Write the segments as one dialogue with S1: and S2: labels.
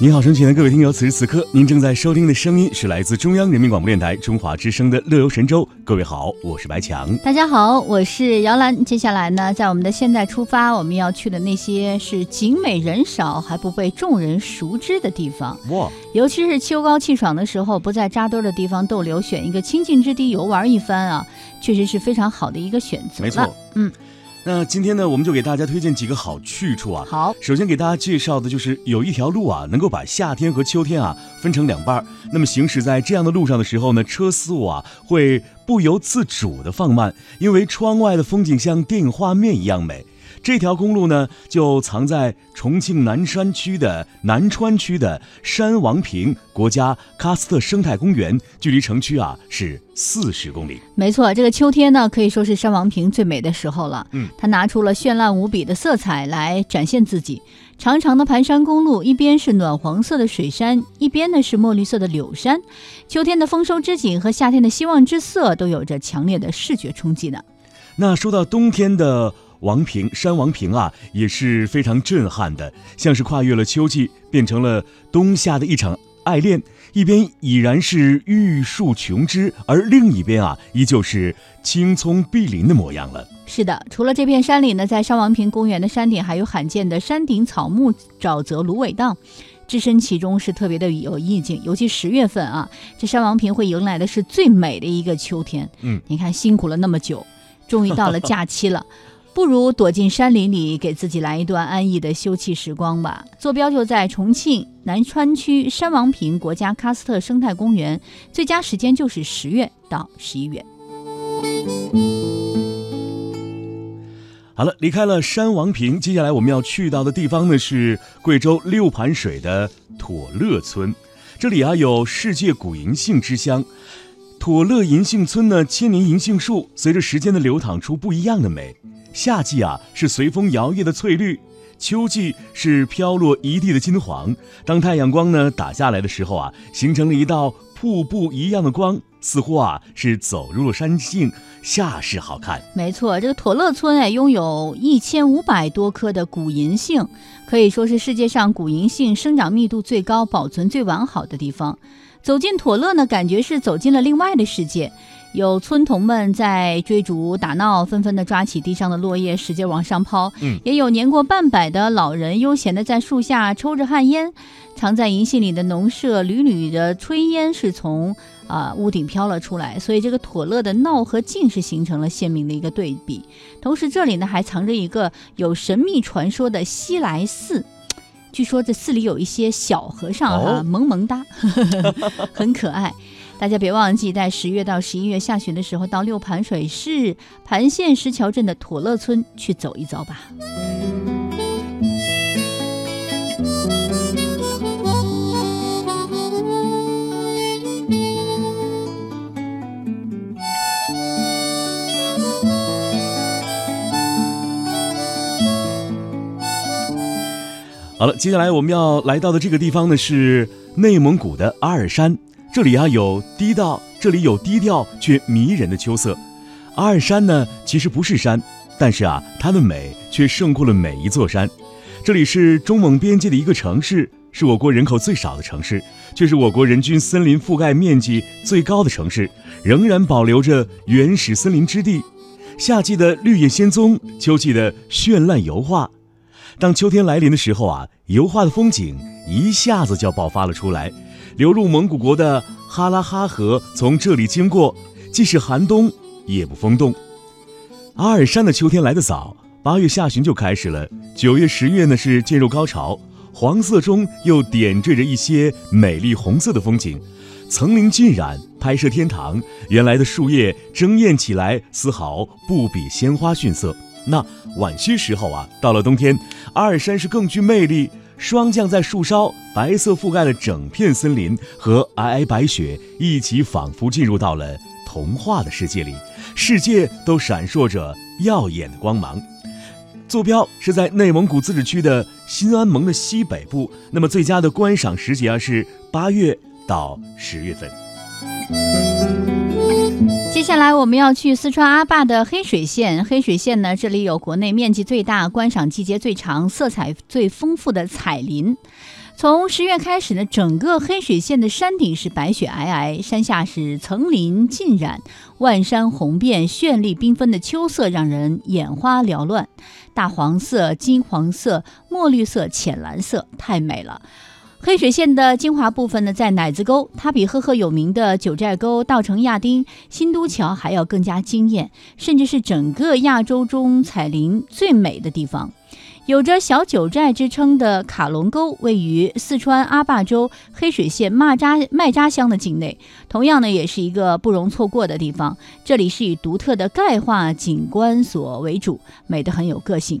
S1: 您好，身前的各位听友，此时此刻您正在收听的声音是来自中央人民广播电台中华之声的《乐游神州》。各位好，我是白强。
S2: 大家好，我是姚兰。接下来呢，在我们的现在出发，我们要去的那些是景美人少还不被众人熟知的地方。哇，尤其是秋高气爽的时候，不在扎堆的地方逗留，选一个清静之地游玩一番啊，确实是非常好的一个选择。
S1: 没错，嗯。那今天呢，我们就给大家推荐几个好去处啊。
S2: 好，
S1: 首先给大家介绍的就是有一条路啊，能够把夏天和秋天啊分成两半儿。那么行驶在这样的路上的时候呢，车速啊会不由自主的放慢，因为窗外的风景像电影画面一样美。这条公路呢，就藏在重庆南山区的南川区的山王坪国家喀斯特生态公园，距离城区啊是四十公里。
S2: 没错，这个秋天呢，可以说是山王坪最美的时候了。嗯，它拿出了绚烂无比的色彩来展现自己。长长的盘山公路，一边是暖黄色的水山，一边呢是墨绿色的柳山。秋天的丰收之景和夏天的希望之色，都有着强烈的视觉冲击呢。
S1: 那说到冬天的。王平山王平啊，也是非常震撼的，像是跨越了秋季，变成了冬夏的一场爱恋。一边已然是玉树琼枝，而另一边啊，依旧是青葱碧林的模样了。
S2: 是的，除了这片山里呢，在山王坪公园的山顶还有罕见的山顶草木沼泽芦苇荡，置身其中是特别的有意境。尤其十月份啊，这山王坪会迎来的是最美的一个秋天。嗯，你看辛苦了那么久，终于到了假期了。不如躲进山林里，给自己来一段安逸的休憩时光吧。坐标就在重庆南川区山王坪国家喀斯特生态公园，最佳时间就是十月到十一月。
S1: 好了，离开了山王坪，接下来我们要去到的地方呢是贵州六盘水的妥乐村。这里啊有世界古银杏之乡。妥乐银杏村呢，千年银杏树随着时间的流淌出不一样的美。夏季啊是随风摇曳的翠绿，秋季是飘落一地的金黄。当太阳光呢打下来的时候啊，形成了一道瀑布一样的光，似乎啊是走入了山境，煞是好看。
S2: 没错，这个妥乐村哎，拥有一千五百多棵的古银杏，可以说是世界上古银杏生长密度最高、保存最完好的地方。走进妥乐呢，感觉是走进了另外的世界。有村童们在追逐打闹，纷纷的抓起地上的落叶，使劲往上抛。嗯，也有年过半百的老人悠闲的在树下抽着旱烟。藏在银杏里的农舍，缕缕的炊烟是从啊屋顶飘了出来。所以这个妥乐的闹和静是形成了鲜明的一个对比。同时，这里呢还藏着一个有神秘传说的西来寺，据说这寺里有一些小和尚哈，萌萌哒，很可爱。大家别忘记，在十月到十一月下旬的时候，到六盘水市盘县石桥镇的妥乐村去走一遭吧。
S1: 好了，接下来我们要来到的这个地方呢，是内蒙古的阿尔山。这里啊有低调，这里有低调却迷人的秋色。阿尔山呢其实不是山，但是啊它的美却胜过了每一座山。这里是中蒙边界的一个城市，是我国人口最少的城市，却是我国人均森林覆盖面积最高的城市，仍然保留着原始森林之地。夏季的绿叶仙踪，秋季的绚烂油画。当秋天来临的时候啊，油画的风景一下子就爆发了出来。流入蒙古国的哈拉哈河从这里经过，即使寒冬也不风动。阿尔山的秋天来得早，八月下旬就开始了，九月、十月呢是进入高潮。黄色中又点缀着一些美丽红色的风景，层林尽染，拍摄天堂。原来的树叶争艳起来，丝毫不比鲜花逊色。那晚些时候啊，到了冬天，阿尔山是更具魅力。霜降在树梢，白色覆盖了整片森林，和皑皑白雪一起，仿佛进入到了童话的世界里，世界都闪烁着耀眼的光芒。坐标是在内蒙古自治区的新安盟的西北部，那么最佳的观赏时节啊是八月到十月份。
S2: 接下来我们要去四川阿坝的黑水县。黑水县呢，这里有国内面积最大、观赏季节最长、色彩最丰富的彩林。
S3: 从十月开始呢，整个黑水县的山顶是白雪皑皑，山下是层林尽染，万山红遍，绚丽缤纷的秋色让人眼花缭乱。大黄色、金黄色、墨绿色、浅蓝色，太美了。黑水县的精华部分呢，在奶子沟，它比赫赫有名的九寨沟、稻城亚丁、新都桥还要更加惊艳，甚至是整个亚洲中彩林最美的地方。有着“小九寨”之称的卡龙沟，位于四川阿坝州黑水县麦扎麦扎乡的境内，同样呢，也是一个不容错过的地方。这里是以独特的钙化景观所为主，美得很有个性。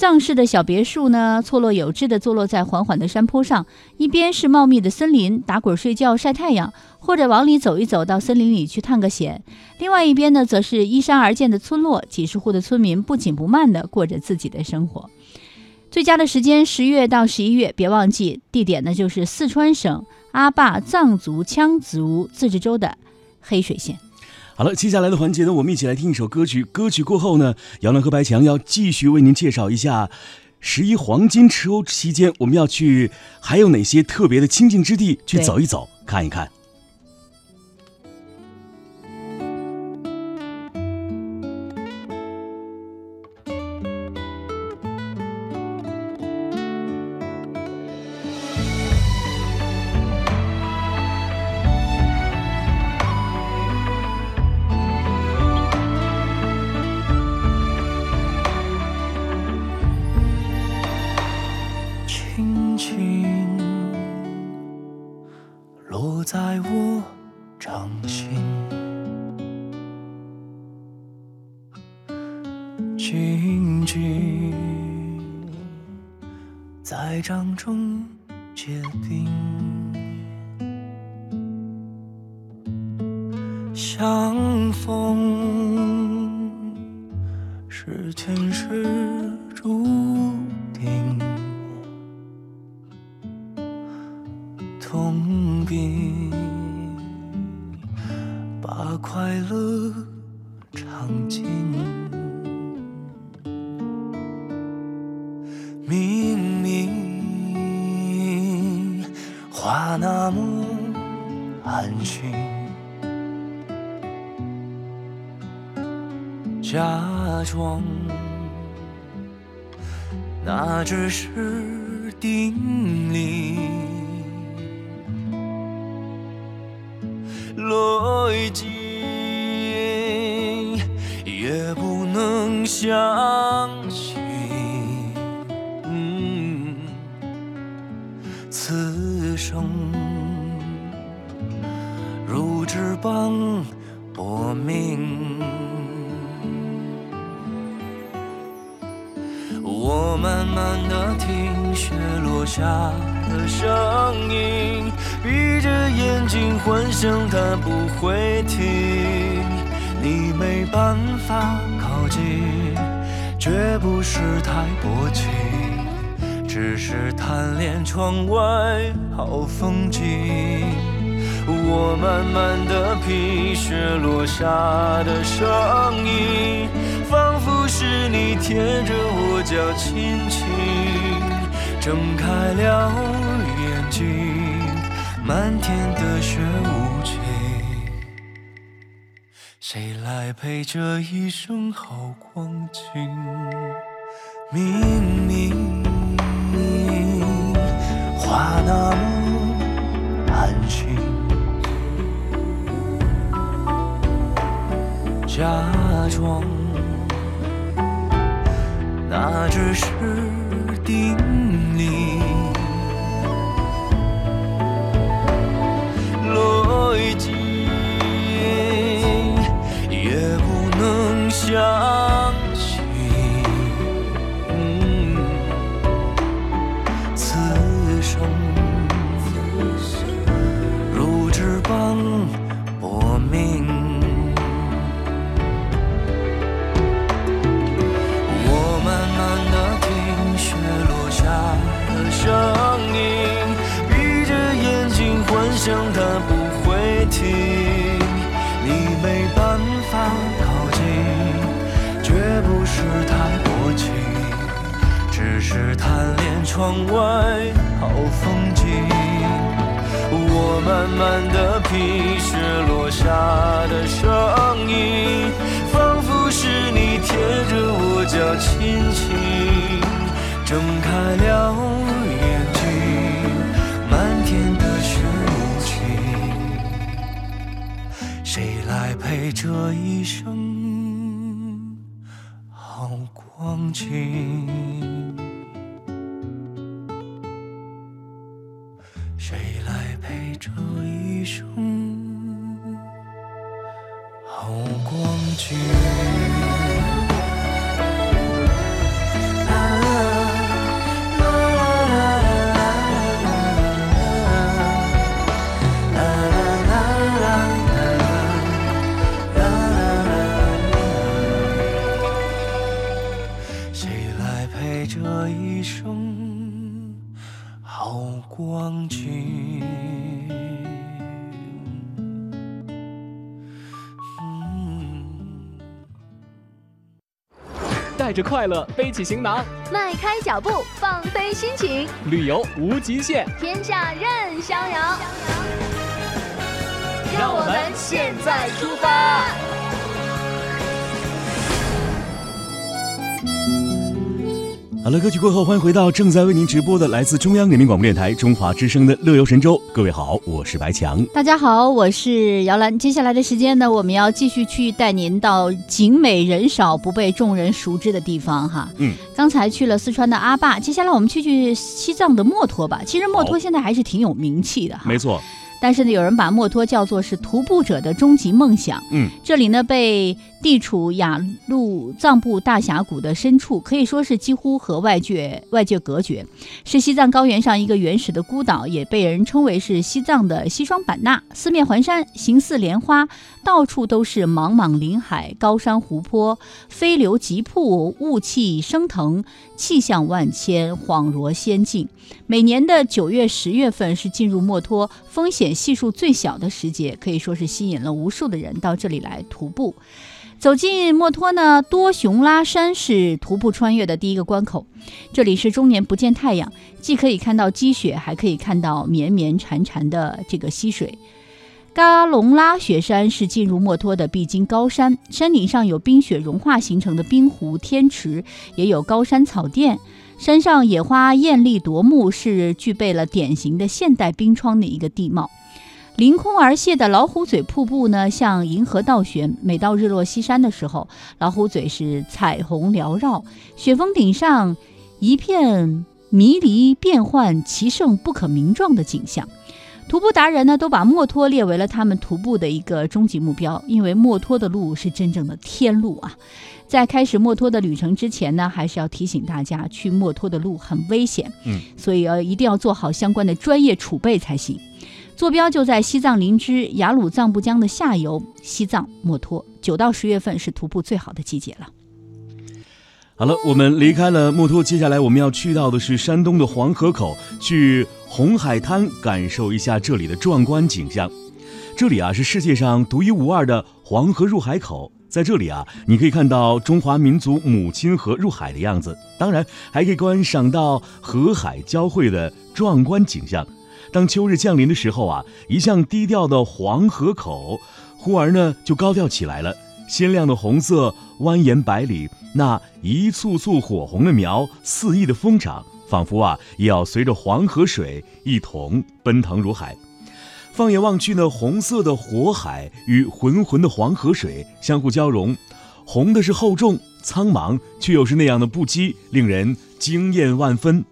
S3: 藏式的小别墅呢，错落有致地坐落在缓缓的山坡上，一边是茂密的森林，打滚睡觉晒太阳，或者往里走一走，到森林里去探个险；另外一边呢，则是依山而建的村落，几十户的村民不紧不慢地过着自己的生活。最佳的时间十月到十一月，别忘记地点呢，就是四川省阿坝藏族羌族自治州的黑水县。
S1: 好了，接下来的环节呢，我们一起来听一首歌曲。歌曲过后呢，姚澜和白强要继续为您介绍一下十一黄金周期间我们要去还有哪些特别的清净之地去走一走、看一看。
S2: 在我掌心，静静在掌中结冰，相逢是前世把快乐尝尽，明明话那么安心，假装那只是定理。相信，此生如纸般薄命。我慢慢的听雪落下的声音，闭着眼睛幻想它不会停，你没办法靠近。绝不是太薄情，只是贪恋窗外好风景。我慢慢的品雪落下的声音，仿佛是你贴着我脚轻轻睁开了眼睛，漫天的雪无情。谁来陪这一生好光景？明明话那么安心，假装那只是定只是贪恋窗外
S4: 好风景。我慢慢的品，雪落下的声音，仿佛是你贴着我脚轻轻睁开了眼睛，漫天的雪无情，谁来陪这一生好光景？谁来陪这一生好光景？好光景？嗯
S5: 带着快乐，背起行囊，
S6: 迈开脚步，放飞心情，
S5: 旅游无极限。
S6: 天下任逍遥。让我们现在出发。
S1: 好了，歌曲过后，欢迎回到正在为您直播的来自中央人民广播电台中华之声的《乐游神州》。各位好，我是白强。
S2: 大家好，我是姚兰。接下来的时间呢，我们要继续去带您到景美人少、不被众人熟知的地方哈。
S1: 嗯，
S2: 刚才去了四川的阿坝，接下来我们去去西藏的墨脱吧。其实墨脱现在还是挺有名气的哈。
S1: 没错，
S2: 但是呢，有人把墨脱叫做是徒步者的终极梦想。
S1: 嗯，
S2: 这里呢被地处雅鲁藏布大峡谷的深处，可以说是几乎和外界外界隔绝，是西藏高原上一个原始的孤岛，也被人称为是西藏的西双版纳。四面环山，形似莲花，到处都是茫茫林海、高山湖泊，飞流急瀑，雾气升腾，气象万千，恍若仙境。每年的九月、十月份是进入墨脱风险系数最小的时节，可以说是吸引了无数的人到这里来徒步。走进墨脱呢，多雄拉山是徒步穿越的第一个关口。这里是终年不见太阳，既可以看到积雪，还可以看到绵绵潺潺的这个溪水。嘎隆拉雪山是进入墨脱的必经高山，山顶上有冰雪融化形成的冰湖、天池，也有高山草甸。山上野花艳丽夺目，是具备了典型的现代冰川的一个地貌。凌空而泻的老虎嘴瀑布呢，像银河倒悬。每到日落西山的时候，老虎嘴是彩虹缭绕，雪峰顶上一片迷离变幻、奇胜不可名状的景象。徒步达人呢，都把墨脱列为了他们徒步的一个终极目标，因为墨脱的路是真正的天路啊！在开始墨脱的旅程之前呢，还是要提醒大家，去墨脱的路很危险，
S1: 嗯，
S2: 所以呃，一定要做好相关的专业储备才行。坐标就在西藏林芝雅鲁藏布江的下游，西藏墨脱。九到十月份是徒步最好的季节了。
S1: 好了，我们离开了墨脱，接下来我们要去到的是山东的黄河口，去红海滩感受一下这里的壮观景象。这里啊是世界上独一无二的黄河入海口，在这里啊，你可以看到中华民族母亲河入海的样子，当然还可以观赏到河海交汇的壮观景象。当秋日降临的时候啊，一向低调的黄河口，忽而呢就高调起来了。鲜亮的红色蜿蜒百里，那一簇簇火红的苗，肆意的疯长，仿佛啊也要随着黄河水一同奔腾如海。放眼望去呢，红色的火海与浑浑的黄河水相互交融，红的是厚重苍茫，却又是那样的不羁，令人惊艳万分。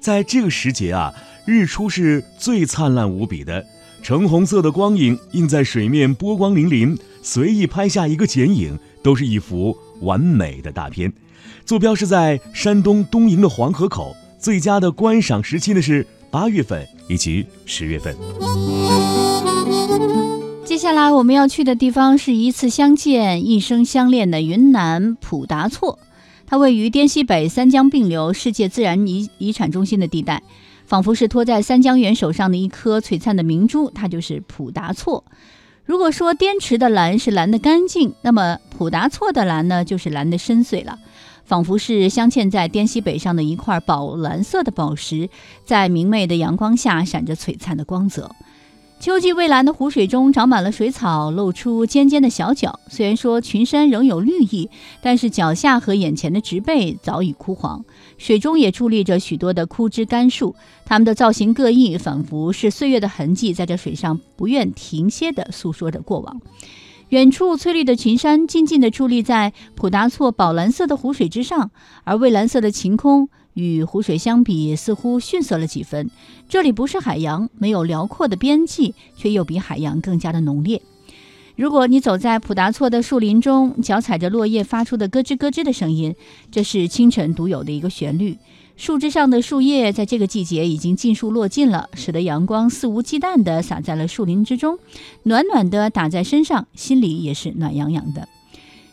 S1: 在这个时节啊，日出是最灿烂无比的，橙红色的光影映在水面，波光粼粼，随意拍下一个剪影，都是一幅完美的大片。坐标是在山东东营的黄河口，最佳的观赏时期呢是八月份以及十月份。
S2: 接下来我们要去的地方是一次相见、一生相恋的云南普达措，它位于滇西北三江并流、世界自然遗遗产中心的地带，仿佛是托在三江源手上的一颗璀璨的明珠，它就是普达措。如果说滇池的蓝是蓝的干净，那么普达措的蓝呢，就是蓝的深邃了。仿佛是镶嵌在滇西北上的一块宝蓝色的宝石，在明媚的阳光下闪着璀璨的光泽。秋季蔚蓝的湖水中长满了水草，露出尖尖的小角。虽然说群山仍有绿意，但是脚下和眼前的植被早已枯黄。水中也矗立着许多的枯枝干树，它们的造型各异，仿佛是岁月的痕迹，在这水上不愿停歇地诉说着过往。远处翠绿的群山静静地矗立在普达措宝蓝色的湖水之上，而蔚蓝色的晴空。与湖水相比，似乎逊色了几分。这里不是海洋，没有辽阔的边际，却又比海洋更加的浓烈。如果你走在普达措的树林中，脚踩着落叶发出的咯吱咯吱的声音，这是清晨独有的一个旋律。树枝上的树叶在这个季节已经尽数落尽了，使得阳光肆无忌惮地洒在了树林之中，暖暖地打在身上，心里也是暖洋洋的。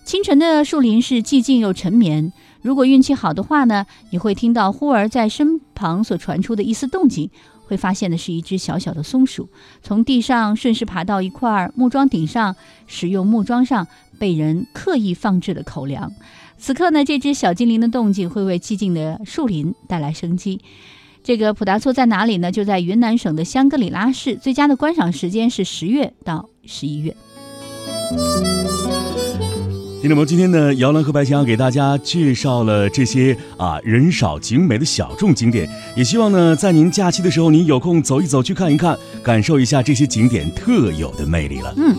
S2: 清晨的树林是寂静又沉眠。如果运气好的话呢，你会听到忽而在身旁所传出的一丝动静，会发现的是一只小小的松鼠从地上顺势爬到一块木桩顶上，食用木桩上被人刻意放置的口粮。此刻呢，这只小精灵的动静会为寂静的树林带来生机。这个普达措在哪里呢？就在云南省的香格里拉市。最佳的观赏时间是十月到十一月。
S1: 听众朋友，今天呢，姚兰和白强给大家介绍了这些啊人少景美的小众景点，也希望呢，在您假期的时候，您有空走一走，去看一看，感受一下这些景点特有的魅力了。
S2: 嗯。